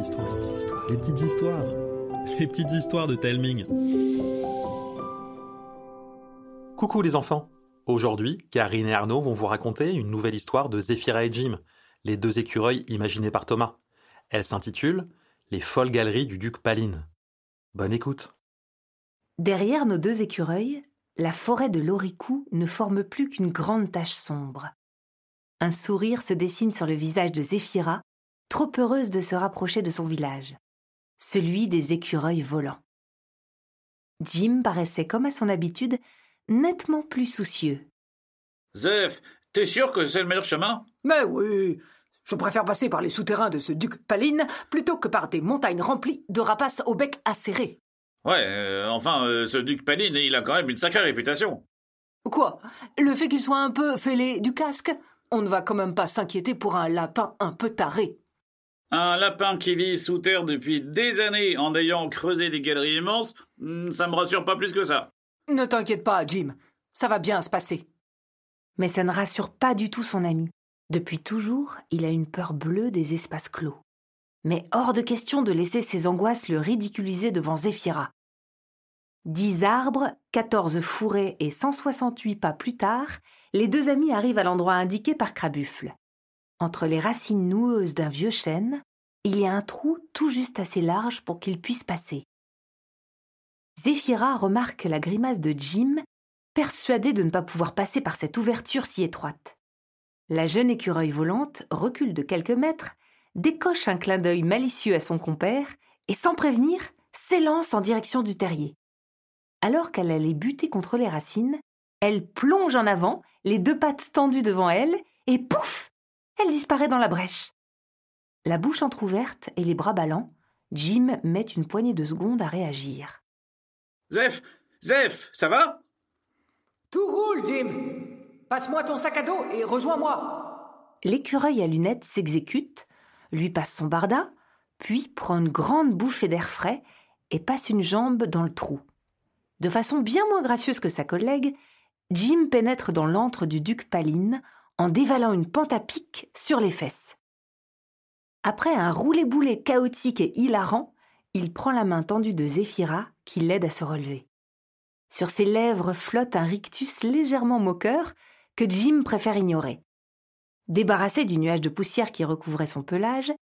histoires, les petites histoires, les petites histoires de Telming. Coucou les enfants. Aujourd'hui, Karine et Arnaud vont vous raconter une nouvelle histoire de Zéphira et Jim, les deux écureuils imaginés par Thomas. Elle s'intitule Les folles galeries du duc Paline. Bonne écoute. Derrière nos deux écureuils, la forêt de l'Oricou ne forme plus qu'une grande tache sombre. Un sourire se dessine sur le visage de Zéphira, trop heureuse de se rapprocher de son village, celui des écureuils volants. Jim paraissait, comme à son habitude, nettement plus soucieux. Zeph, t'es sûr que c'est le meilleur chemin? Mais oui Je préfère passer par les souterrains de ce duc Paline plutôt que par des montagnes remplies de rapaces au bec acéré. Ouais, euh, enfin, euh, ce duc Paline, il a quand même une sacrée réputation. Quoi? Le fait qu'il soit un peu fêlé du casque? On ne va quand même pas s'inquiéter pour un lapin un peu taré. Un lapin qui vit sous terre depuis des années en ayant creusé des galeries immenses, hmm, ça me rassure pas plus que ça. Ne t'inquiète pas, Jim. Ça va bien se passer. Mais ça ne rassure pas du tout son ami. Depuis toujours, il a une peur bleue des espaces clos. Mais hors de question de laisser ses angoisses le ridiculiser devant Zéphira. Dix arbres, quatorze fourrés et cent soixante-huit pas plus tard, les deux amis arrivent à l'endroit indiqué par Crabuffle. Entre les racines noueuses d'un vieux chêne, il y a un trou tout juste assez large pour qu'il puisse passer. Zéphira remarque la grimace de Jim, persuadé de ne pas pouvoir passer par cette ouverture si étroite. La jeune écureuil volante recule de quelques mètres, décoche un clin d'œil malicieux à son compère et, sans prévenir, s'élance en direction du terrier. Alors qu'elle allait buter contre les racines, elle plonge en avant, les deux pattes tendues devant elle, et pouf Elle disparaît dans la brèche. La bouche entr'ouverte et les bras ballants, Jim met une poignée de secondes à réagir. Zeph Zeph, ça va? Tout roule, Jim Passe-moi ton sac à dos et rejoins-moi L'écureuil à lunettes s'exécute, lui passe son barda, puis prend une grande bouffée d'air frais et passe une jambe dans le trou. De façon bien moins gracieuse que sa collègue, Jim pénètre dans l'antre du duc Paline en dévalant une pente à pic sur les fesses. Après un roulé-boulé chaotique et hilarant, il prend la main tendue de Zéphira qui l'aide à se relever. Sur ses lèvres flotte un rictus légèrement moqueur que Jim préfère ignorer. Débarrassé du nuage de poussière qui recouvrait son pelage,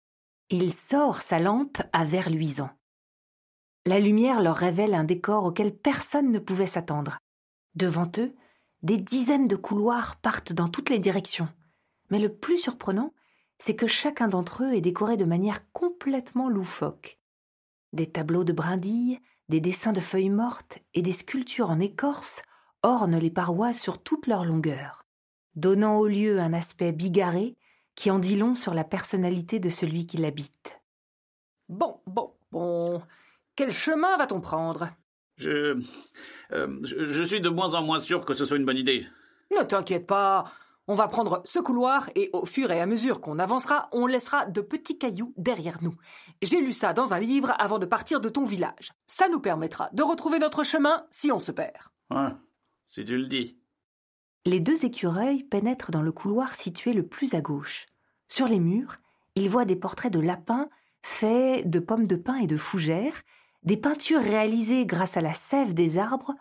il sort sa lampe à verre luisant. La lumière leur révèle un décor auquel personne ne pouvait s'attendre. Devant eux, des dizaines de couloirs partent dans toutes les directions. Mais le plus surprenant, c'est que chacun d'entre eux est décoré de manière complètement loufoque. Des tableaux de brindilles, des dessins de feuilles mortes et des sculptures en écorce ornent les parois sur toute leur longueur, donnant au lieu un aspect bigarré qui en dit long sur la personnalité de celui qui l'habite. Bon, bon, bon. Quel chemin va-t-on prendre? Je, euh, je. Je suis de moins en moins sûr que ce soit une bonne idée. Ne t'inquiète pas. On va prendre ce couloir et au fur et à mesure qu'on avancera, on laissera de petits cailloux derrière nous. J'ai lu ça dans un livre avant de partir de ton village. Ça nous permettra de retrouver notre chemin si on se perd. Ouais, si tu le dis. Les deux écureuils pénètrent dans le couloir situé le plus à gauche. Sur les murs, ils voient des portraits de lapins faits de pommes de pin et de fougères, des peintures réalisées grâce à la sève des arbres,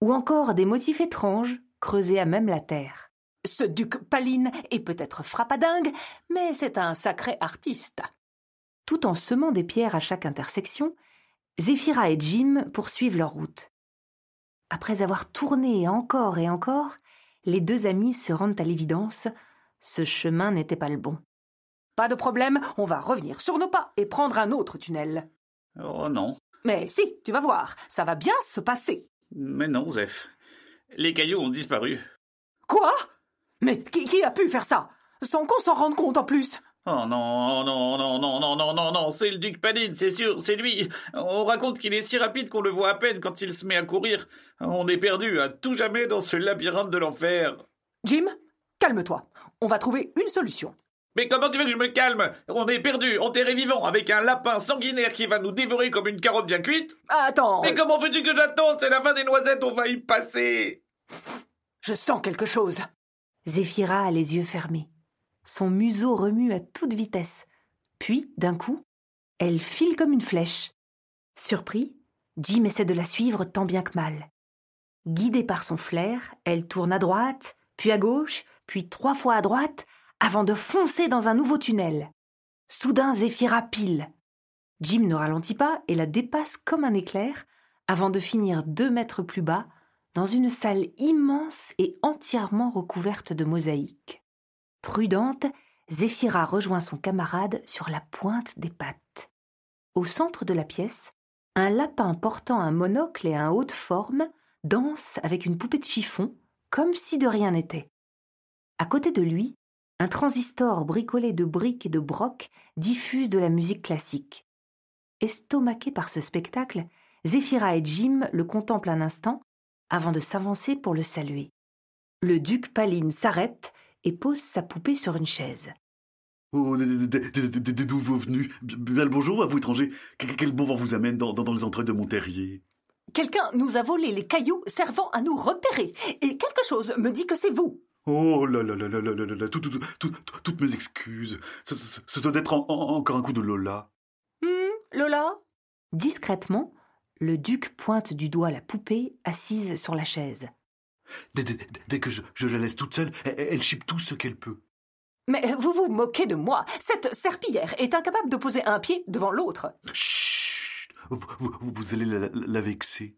ou encore des motifs étranges creusés à même la terre. Ce duc Paline est peut-être frappadingue, mais c'est un sacré artiste. Tout en semant des pierres à chaque intersection, Zéphira et Jim poursuivent leur route. Après avoir tourné encore et encore, les deux amis se rendent à l'évidence, ce chemin n'était pas le bon. Pas de problème, on va revenir sur nos pas et prendre un autre tunnel. Oh non. Mais si, tu vas voir, ça va bien se passer. Mais non, Zeph. Les cailloux ont disparu. Quoi? Mais qui, qui a pu faire ça? Sans qu'on s'en rende compte en plus Oh non, non, non, non, non, non, non, non, c'est le duc Paline, c'est sûr, c'est lui. On raconte qu'il est si rapide qu'on le voit à peine quand il se met à courir. On est perdu à tout jamais dans ce labyrinthe de l'enfer. Jim, calme-toi. On va trouver une solution. Mais comment tu veux que je me calme? On est perdu, enterré vivant, avec un lapin sanguinaire qui va nous dévorer comme une carotte bien cuite Attends Mais comment veux-tu que j'attende? C'est la fin des noisettes, on va y passer Je sens quelque chose. Zéphira a les yeux fermés. Son museau remue à toute vitesse. Puis, d'un coup, Elle file comme une flèche. Surpris, Jim essaie de la suivre tant bien que mal. Guidée par son flair, elle tourne à droite, puis à gauche, puis trois fois à droite, avant de foncer dans un nouveau tunnel. Soudain, Zéphira pile. Jim ne ralentit pas et la dépasse comme un éclair, avant de finir deux mètres plus bas, dans une salle immense et entièrement recouverte de mosaïques. Prudente, Zéphira rejoint son camarade sur la pointe des pattes. Au centre de la pièce, un lapin portant un monocle et un haut de forme danse avec une poupée de chiffon, comme si de rien n'était. À côté de lui, un transistor bricolé de briques et de brocs diffuse de la musique classique. Estomaqués par ce spectacle, Zéphira et Jim le contemplent un instant avant de s'avancer pour le saluer. Le duc Paline s'arrête et pose sa poupée sur une chaise. Oh, des nouveaux venus. Bien le bonjour à vous, étrangers. Quel bon vent vous amène dans, dans les entrailles de mon terrier? Quelqu'un nous a volé les cailloux servant à nous repérer, et quelque chose me dit que c'est vous. Oh là là là là là là là, tout, tout, tout, toutes mes excuses. Ce, doit être encore un coup de Lola. Hum, Lola? Discrètement, le duc pointe du doigt la poupée assise sur la chaise. Dès, que je, la laisse toute seule, elle, chipe tout ce qu'elle peut. Mais vous vous moquez de moi. Cette serpillière est incapable de poser un pied devant l'autre. Chut vous, vous, allez la, vexer.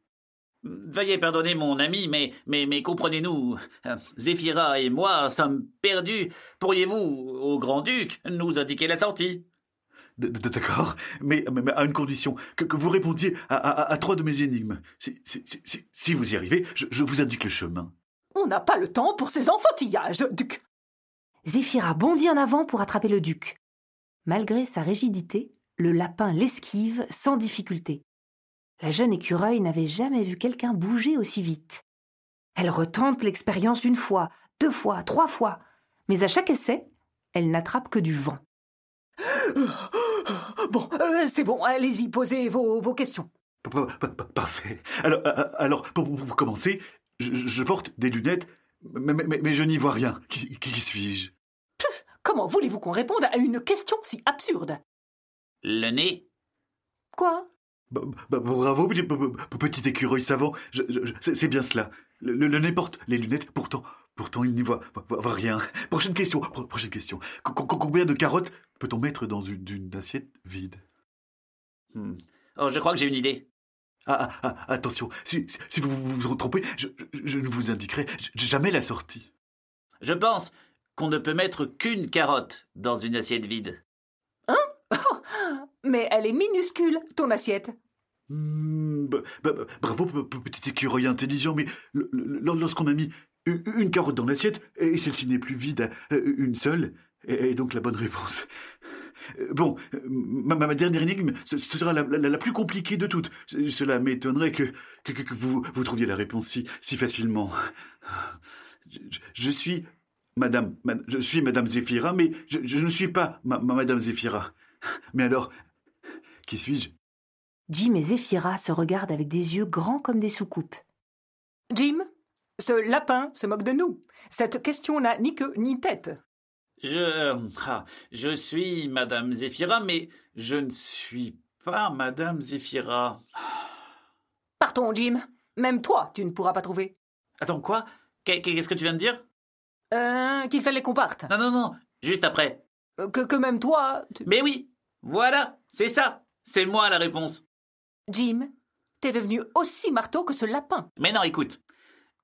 Veuillez pardonner mon ami, mais, mais, mais comprenez-nous, Zéphira et moi sommes perdus. Pourriez-vous, au grand-duc, nous indiquer la sortie? D'accord, mais, à une condition, que, vous répondiez à, trois de mes énigmes. Si, vous y arrivez, je, vous indique le chemin. On n'a pas le temps pour ces enfantillages, duc. Zéphira bondit en avant pour attraper le duc. Malgré sa rigidité, le lapin l'esquive sans difficulté. La jeune écureuil n'avait jamais vu quelqu'un bouger aussi vite. Elle retente l'expérience une fois, deux fois, trois fois, mais à chaque essai, elle n'attrape que du vent. Bon, euh, c'est bon, allez-y, posez vos, vos questions. Parfait. Alors, euh, euh, alors pour, commencer, je, porte des lunettes, mais, mais, je n'y vois rien. Qui, qui suis-je? Comment voulez-vous qu'on réponde à une question si absurde? Le nez Quoi? Bah, bah, Bravo, petit écureuil savant. C'est bien cela. Le, nez porte les lunettes, pourtant, pourtant il n'y voit, voit, rien. Prochaine question. Prochaine question. Combien de carottes peut-on mettre dans une, assiette vide? Hmm. Oh, je crois que j'ai une idée. Ah, ah, ah attention, si, vous vous trompez, je, ne vous indiquerai jamais la sortie. Je pense qu'on ne peut mettre qu'une carotte dans une assiette vide. Mais elle est minuscule, ton assiette. Hmm, bravo, petit écureuil intelligent, mais lorsqu'on a mis une carotte dans l'assiette, et celle-ci n'est plus vide, euh, une seule, est donc la bonne réponse. Euh, bon, ma, dernière énigme, ce, sera la, plus compliquée de toutes. Cela m'étonnerait que, que, vous, vous trouviez la réponse si, si facilement. Je, suis Madame, je suis Madame Zéphira, mais je, ne suis pas ma, Madame Zéphira. Mais alors, qui suis-je? Jim et Zéphira se regardent avec des yeux grands comme des soucoupes. Jim, ce lapin se moque de nous. Cette question n'a ni queue ni tête. Je. Ah, je suis Madame Zéphira, mais je ne suis pas Madame Zéphira. Partons, Jim. Même toi, tu ne pourras pas trouver. Attends, quoi? Qu'est-ce que tu viens de dire? Euh. Qu'il fallait qu'on parte. Non, non, non. Juste après. Que, que même toi. Mais oui Voilà C'est ça C'est moi la réponse. Jim, t'es devenu aussi marteau que ce lapin. Mais non, écoute.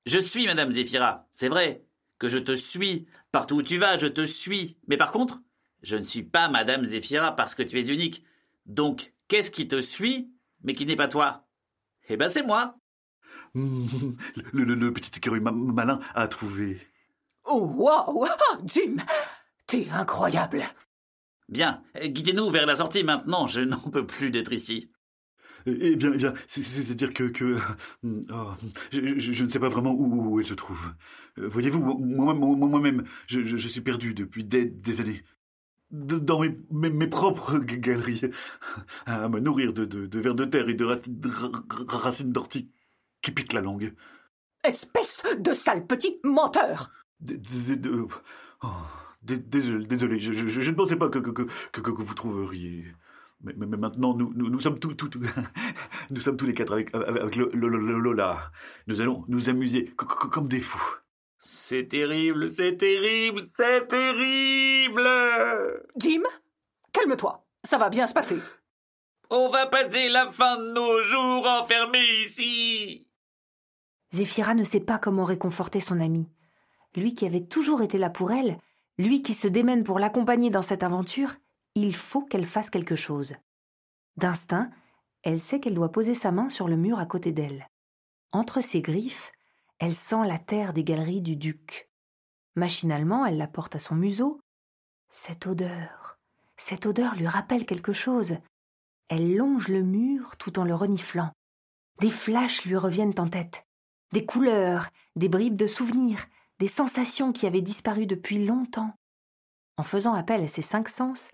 Je suis Madame Zéphira, c'est vrai, que je te suis. Partout où tu vas, je te suis. Mais par contre, je ne suis pas Madame Zéphira parce que tu es unique. Donc, qu'est-ce qui te suit, mais qui n'est pas toi? Eh ben, c'est moi. le, petit écureuil malin a trouvé. Oh, waouh Jim, t'es incroyable. Bien, guidez-nous vers la sortie maintenant, je n'en peux plus d'être ici. Eh, eh bien, bien c'est-à-dire que, que oh, je, ne sais pas vraiment où, elle se trouve. Euh, voyez-vous, moi-même, je, suis perdu depuis des, années dans mes, mes, propres galeries, à me nourrir de, de, vers de terre et de, racines d'ortie qui piquent la langue. Espèce de sale petit menteur oh, Désolé, désolé, je, ne pensais pas que, que, que, que vous trouveriez. Mais, mais- mais maintenant, nous, nous, nous sommes tous, tous- tous- nous sommes tous les quatre avec, avec le- le- le- Lola. Nous allons nous amuser co- co- comme des fous. C'est terrible, c'est terrible, c'est terrible Jim, calme-toi. Ça va bien se passer. On va passer la fin de nos jours enfermés ici Zéphira ne sait pas comment réconforter son amie. Lui qui avait toujours été là pour elle, lui qui se démène pour l'accompagner dans cette aventure, il faut qu'elle fasse quelque chose. D'instinct, elle sait qu'elle doit poser sa main sur le mur à côté d'elle. Entre ses griffes, elle sent la terre des galeries du duc. Machinalement, elle la porte à son museau. Cette odeur, cette odeur lui rappelle quelque chose. Elle longe le mur tout en le reniflant. Des flashs lui reviennent en tête des couleurs, des bribes de souvenirs, des sensations qui avaient disparu depuis longtemps. En faisant appel à ses cinq sens,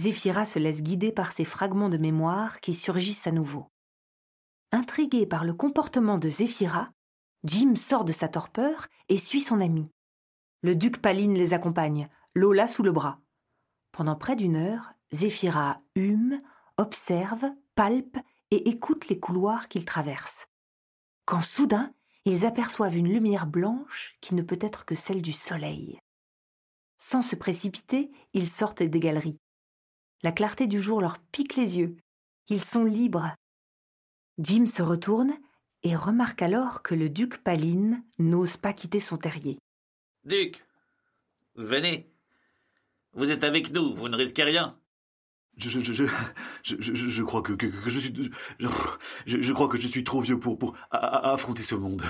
Zéphira se laisse guider par ces fragments de mémoire qui surgissent à nouveau. Intrigué par le comportement de Zéphira, Jim sort de sa torpeur et suit son ami. Le duc Paline les accompagne, Lola sous le bras. Pendant près d'une heure, Zéphira hume, observe, palpe et écoute les couloirs qu'ils traversent. Quand soudain, ils aperçoivent une lumière blanche qui ne peut être que celle du soleil. Sans se précipiter, ils sortent des galeries. La clarté du jour leur pique les yeux. Ils sont libres. Jim se retourne et remarque alors que le duc Paline n'ose pas quitter son terrier. Duc, venez. Vous êtes avec nous, vous ne risquez rien. Je, crois que, que, que je suis, je, je- je crois que je suis trop vieux pour, pour a- a- affronter ce monde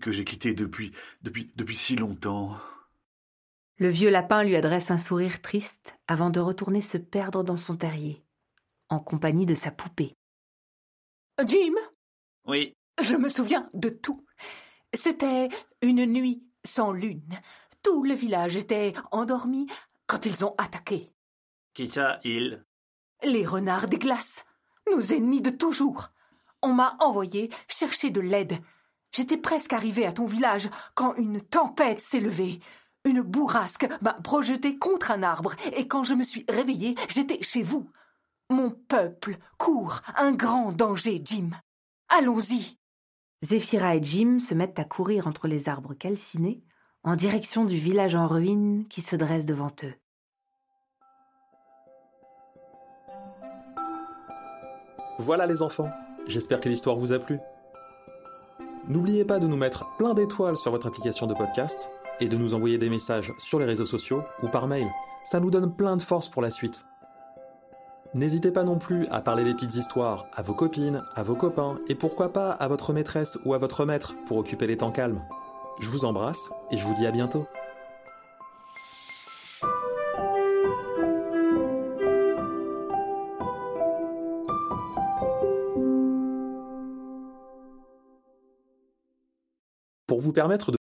que j'ai quitté depuis, depuis, depuis si longtemps. Le vieux lapin lui adresse un sourire triste avant de retourner se perdre dans son terrier, en compagnie de sa poupée. Jim, Oui, je me souviens de tout. C'était une nuit sans lune. Tout le village était endormi quand ils ont attaqué. qui ça, il Les renards des glaces, nos ennemis de toujours. On m'a envoyé chercher de l'aide. J'étais presque arrivé à ton village quand une tempête s'est levée. Une bourrasque m'a projeté contre un arbre et quand je me suis réveillé, j'étais chez vous. Mon peuple court un grand danger, Jim. Allons-y. Zéphira et Jim se mettent à courir entre les arbres calcinés en direction du village en ruine qui se dresse devant eux. Voilà les enfants, j'espère que l'histoire vous a plu. N'oubliez pas de nous mettre plein d'étoiles sur votre application de podcast et de nous envoyer des messages sur les réseaux sociaux ou par mail. Ça nous donne plein de force pour la suite. N'hésitez pas non plus à parler des petites histoires à vos copines, à vos copains et pourquoi pas à votre maîtresse ou à votre maître pour occuper les temps calmes. Je vous embrasse et je vous dis à bientôt. Pour vous permettre de